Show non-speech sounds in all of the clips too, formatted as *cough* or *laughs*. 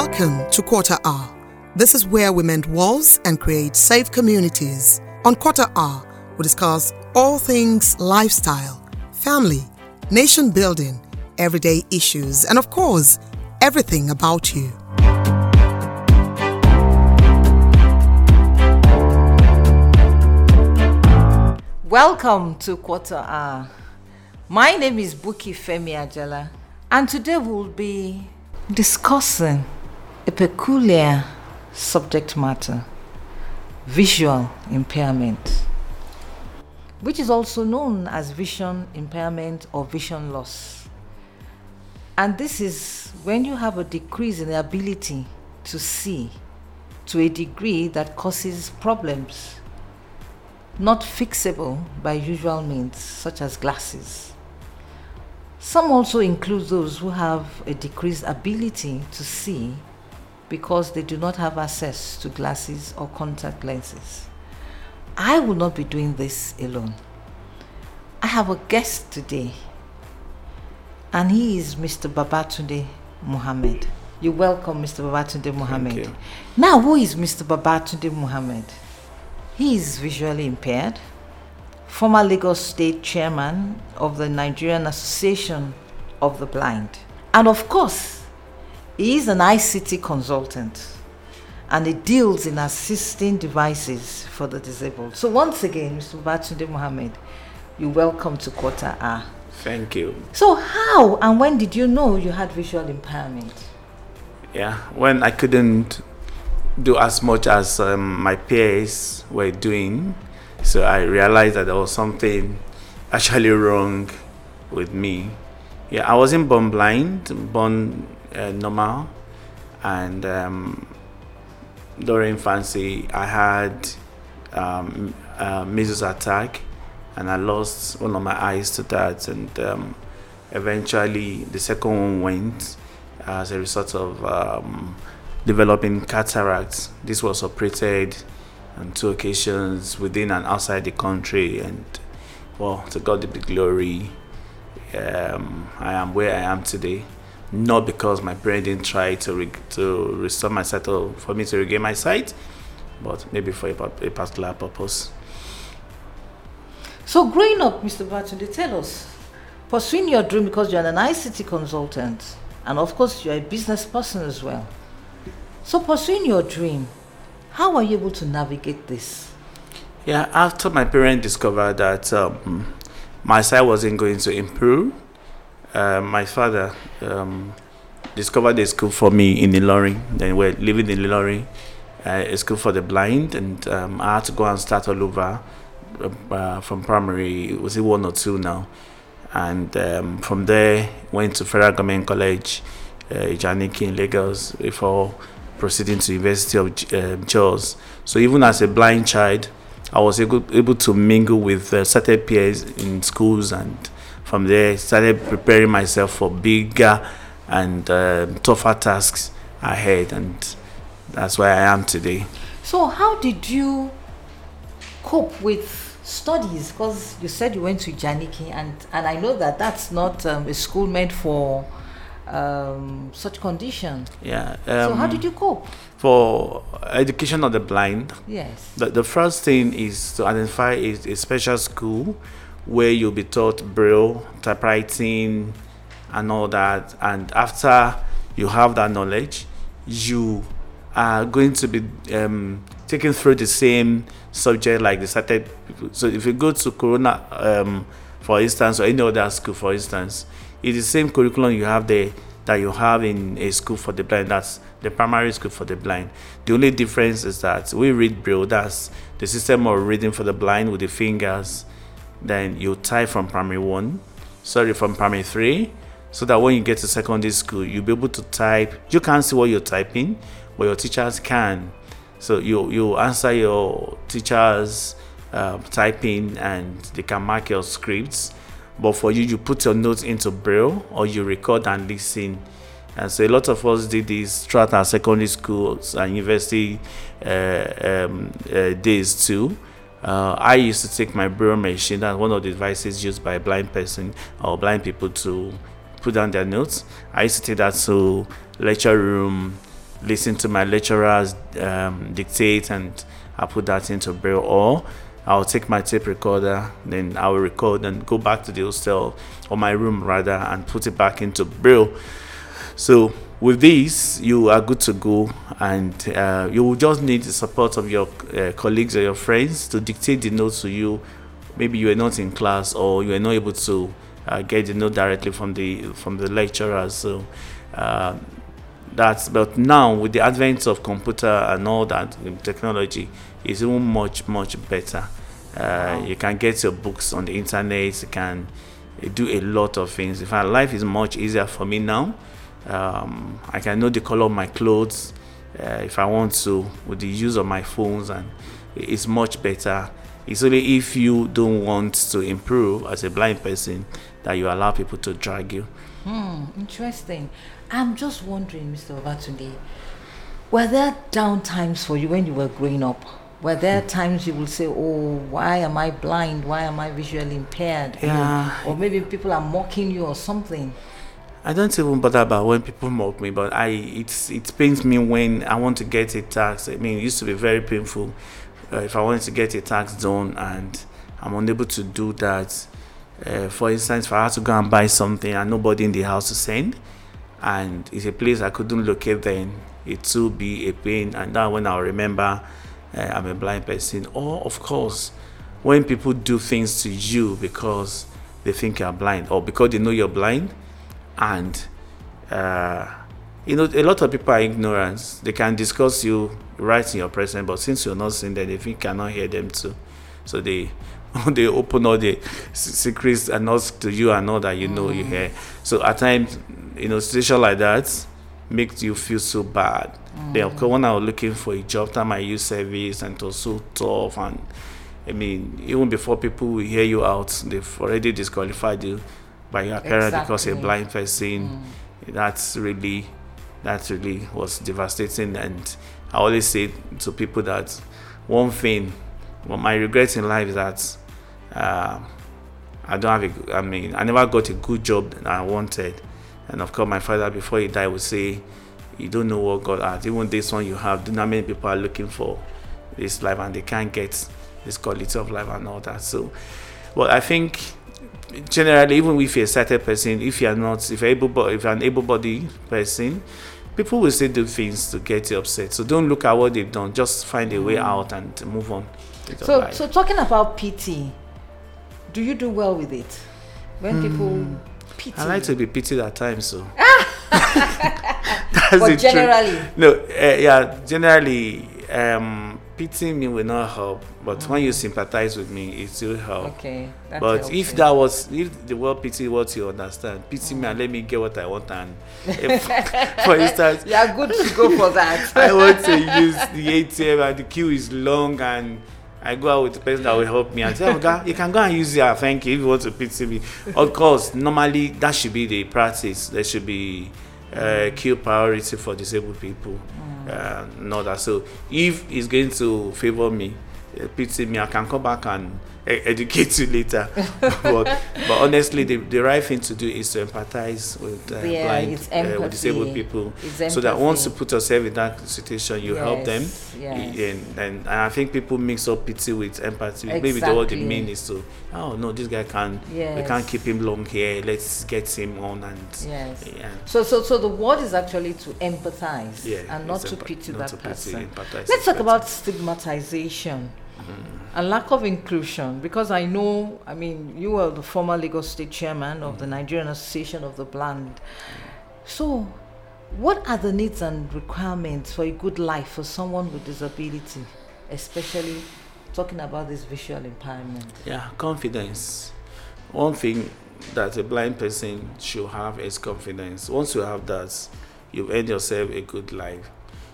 Welcome to Quarter Hour. This is where we mend walls and create safe communities. On Quarter Hour, we discuss all things lifestyle, family, nation building, everyday issues, and of course, everything about you. Welcome to Quarter Hour. My name is Buki Femi Ajala, and today we'll be discussing a peculiar subject matter visual impairment, which is also known as vision impairment or vision loss. And this is when you have a decrease in the ability to see to a degree that causes problems not fixable by usual means, such as glasses. Some also include those who have a decreased ability to see because they do not have access to glasses or contact lenses. I will not be doing this alone. I have a guest today, and he is Mr. Babatunde Mohammed. You're welcome, Mr. Babatunde Mohammed. you. Now, who is Mr. Babatunde Mohammed? He is visually impaired, former Lagos State Chairman of the Nigerian Association of the Blind. And of course, he is an ICT consultant and he deals in assisting devices for the disabled. So, once again, Mr. Babatunde Mohammed, you're welcome to Quarter Hour. Thank you. So, how and when did you know you had visual impairment? Yeah, when I couldn't do as much as um, my peers were doing, so I realized that there was something actually wrong with me. Yeah, I wasn't born blind, born uh, normal, and um, during infancy I had um, a measles attack, and I lost one of my eyes to that, and um, eventually the second one went as a result of um, developing cataracts. This was operated on two occasions within and outside the country, and well, to God be the glory. Um, I am where I am today, not because my brain didn't try to re- to restore my sight or for me to regain my sight, but maybe for a, a particular purpose. So, growing up, Mr. Babatunde, tell us, pursuing your dream because you're an ICT consultant, and of course, you're a business person as well. So, pursuing your dream, how are you able to navigate this? Yeah, after my parents discovered that um, my sight wasn't going to improve, uh, my father um, discovered a school for me in Ilorin. Then we're living in Ilorin, uh, a school for the blind, and um, I had to go and start all over uh, uh, from primary. Was it one or two now? And um, from there, went to Federal Government College, uh, Ijaniki in Lagos, before proceeding to University of J- um, Jos. So even as a blind child, I was able, able to mingle with uh, certain peers in schools, and from there started preparing myself for bigger and uh, tougher tasks ahead, and that's where I am today. So, how did you cope with studies? Because you said you went to Janiki, and, and I know that that's not um, a school meant for um, such condition. Yeah. so, how um, did you cope? for education of the blind? Yes. The, the first thing is to identify a, a special school where you'll be taught braille, typewriting, and all that. And after you have that knowledge, you are going to be um, taken through the same subject like the started. So if you go to Corona, um, for instance, or any other school, for instance, it's the same curriculum you have there that you have in a school for the blind. That's the primary school for the blind. The only difference is that we read braille. That's the system of reading for the blind with the fingers. Then you type from primary one, sorry, from primary three, so that when you get to secondary school, you'll be able to type. You can't see what you're typing, but your teachers can. So you you answer your teachers uh, typing, and they can mark your scripts. But for you, you put your notes into braille or you record and listen. And so a lot of us did this throughout our secondary schools and university uh, um, uh, days too. Uh, I used to take my braille machine, that's one of the devices used by blind person or blind people to put down their notes. I used to take that to lecture room listen to my lecturers um, dictate and I put that into Braille, or I'll take my tape recorder, then I will record and go back to the hostel or my room rather and put it back into Braille. So with this, you are good to go, and uh, you will just need the support of your uh, colleagues or your friends to dictate the notes to you. Maybe you are not in class or you are not able to uh, get the note directly from the from the lecturer. So uh, that's but now with the advent of computer and all that technology, it's even much much better. Uh. You can get your books on the internet. You can do a lot of things. In fact, life is much easier for me now um, I can know the color of my clothes uh, if I want to with the use of my phones, and it's much better. It's only if you don't want to improve as a blind person that you allow people to drag you. Hmm, interesting. I'm just wondering, Mr. Babatunde, were there down times for you when you were growing up? Were there are times you will say, "Oh, why am I blind? Why am I visually impaired?" Yeah. Or maybe people are mocking you or something. I don't even bother about when people mock me, but I it's it pains me when I want to get a tax. I mean, it used to be very painful uh, if I wanted to get a tax done and I'm unable to do that. Uh, for instance, if I had to go and buy something and nobody in the house to send, and it's a place I couldn't locate, then it will be a pain. And that when I'll remember uh, I'm a blind person. Or of course, when people do things to you because they think you're blind or because they know you're blind and uh, you know a lot of people are ignorant they can discuss you right in your presence but since you're not seeing them they think you cannot hear them too so they *laughs* they open all the secrets and not to you and know that you know mm. you hear so at times you know situation like that makes you feel so bad mm. then of course when i was looking for a job time i used service and it was so tough and I mean, even before people will hear you out, they've already disqualified you by your parent exactly. because a blind person. Mm. That's really that really was devastating. And I always say to people that one thing, well, my regret in life is that uh, I don't have a. I mean, I never got a good job that I wanted. And of course, my father before he died would say, "You don't know what God has. Even this one you have, do not many people are looking for this life and they can't get this quality of life and all that." So, well, I think generally, even if you're a sighted person, if you're not, if you're able, if you're an able-bodied person, people will still do things to get you upset. So don't look at what they've done. Just find a way mm. out and move on. So, so talking about pity, do you do well with it? When mm. people pity, I like to be pitied at times. So. *laughs* That's but generally, truth. no, uh, yeah, generally, um, pitying me will not help, but mm. when you sympathize with me, it will help. Okay. but if that was, if the word pity what you understand, pity mm. me and let me get what I want, and *laughs* if, for instance, you are good to go for that. *laughs* I want to use the ATM and the queue is long and. I go out with the person that will help me and say, oh, God, you can go and use it. Thank you if you want to pity me. Of course, normally that should be the practice. There should be uh, queue priority for disabled people. Mm uh, not that. So if he's going to favor me, uh, pity me, I can come back and educate you later. *laughs* but, but honestly, the, the right thing to do is to empathize with uh, yeah, blind, uh, with disabled people, so that once you put yourself in that situation, you yes, help them. Yes. And, and, I think people mix up pity with empathy. Exactly. Maybe the, what they mean is to, oh no, this guy can, yes. we can't keep him long here. Let's get him on and. Yes. Yeah. So so so the word is actually to empathize yeah, and not to pity not that to person. Pity, Let's talk about stigmatization. Mm and lack of inclusion because I know, I mean, you are the former Lagos State Chairman of the Nigerian Association of the Blind. So, what are the needs and requirements for a good life for someone with disability, especially talking about this visual impairment? Yeah, confidence. One thing that a blind person should have is confidence. Once you have that, you've earned yourself a good life.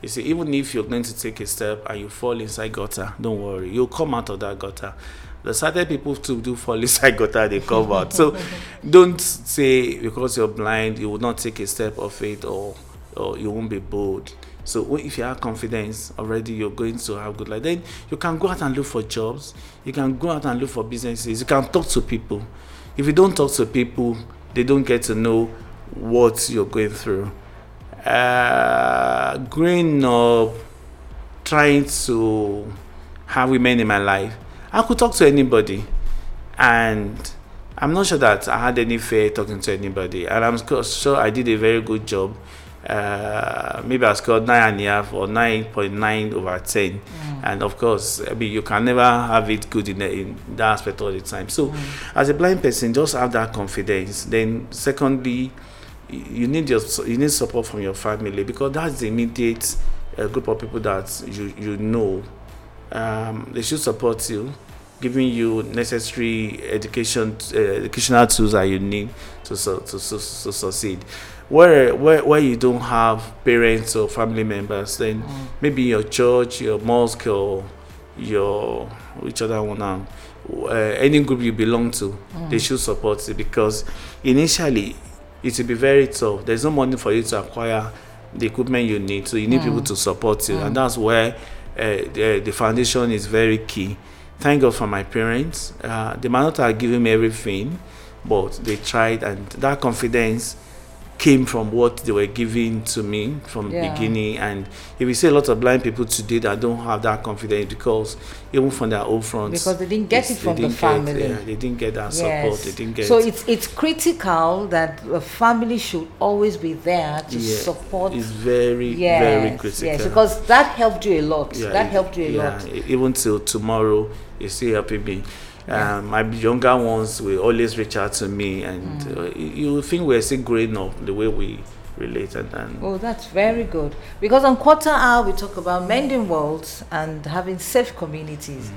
You see, even if you're going to take a step and you fall inside gutter, don't worry, you'll come out of that gutter. The certain people to do fall *laughs* inside gutter, they come out. So *laughs* don't say because you're blind, you will not take a step of faith or or you won't be bold. So if you have confidence already, you're going to have good life. Then you can go out and look for jobs. You can go out and look for businesses. You can talk to people. If you don't talk to people, they don't get to know what you're going through uh, growing up, trying to have women in my life, I could talk to anybody, and I'm not sure that I had any fear talking to anybody, and I'm sure I did a very good job. Uh, maybe I scored nine and a half or nine point nine over ten, mm. and of course, I mean you can never have it good in, the, in that aspect all the time. So, mm. as a blind person, just have that confidence. Then, secondly, you need your you need support from your family because that's the immediate uh, group of people that you you know. Um, they should support you giving you necessary education uh, educational tools that you need to, to, to, to succeed where, where where you don't have parents or family members then mm. maybe your church your mosque or your which other one now uh, any group you belong to mm. they should support you because initially it will be very tough there's no money for you to acquire the equipment you need so you need mm. people to support you and mm. that's where uh, the, the foundation is very key thank God for my parents. Uh, they might not have given me everything, but they tried, and that confidence came from what they were giving to me from yeah. the beginning. And if you see a lot of blind people today that don't have that confidence because even from their own front, because they didn't get it from the family, get, yeah, they didn't get that yes. support. They didn't get. So it's it's critical that the family should always be there to support. It's very yes, very critical. Yes, because that helped you a lot. Yeah, that helped you a yeah, lot. Even till tomorrow, it's still helping me. Yeah. Um, my younger ones will always reach out to me, and mm. uh, you think we're still growing up the way we relate. And, and oh, that's very good. Because on quarter hour we talk about mending worlds and having safe communities. Mm.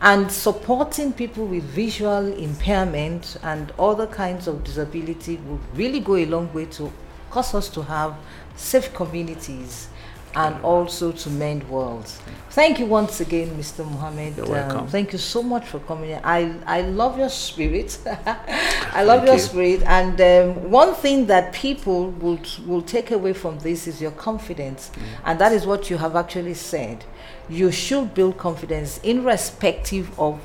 And supporting people with visual impairment and other kinds of disability will really go a long way to cause us to have safe communities and also to mend worlds. Thank you once again, Mr. Mohammed. You're welcome. Um, thank you so much for coming. I I love your spirit. *laughs* I love your you. spirit. And um, one thing that people will will take away from this is your confidence, mm. and that is what you have actually said. You should build confidence, irrespective of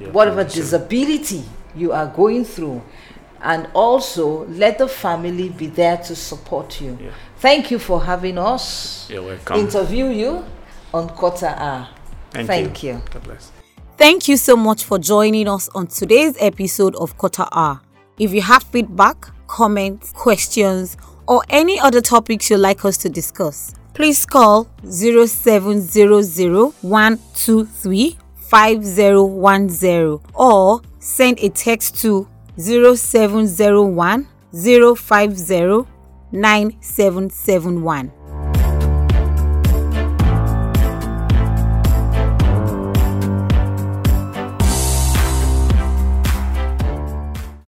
yeah, whatever disability you are going through and also let the family be there to support you. Yeah. Thank you for having us. You're welcome. Interview you on Quarter Hour. Thank, Thank you. you. God bless. Thank you so much for joining us on today's episode of Quarter Hour. If you have feedback, comments, questions, or any other topics you'd like us to discuss, please call 0700 or send a text to zero seven zero one zero five zero nine seven seven one.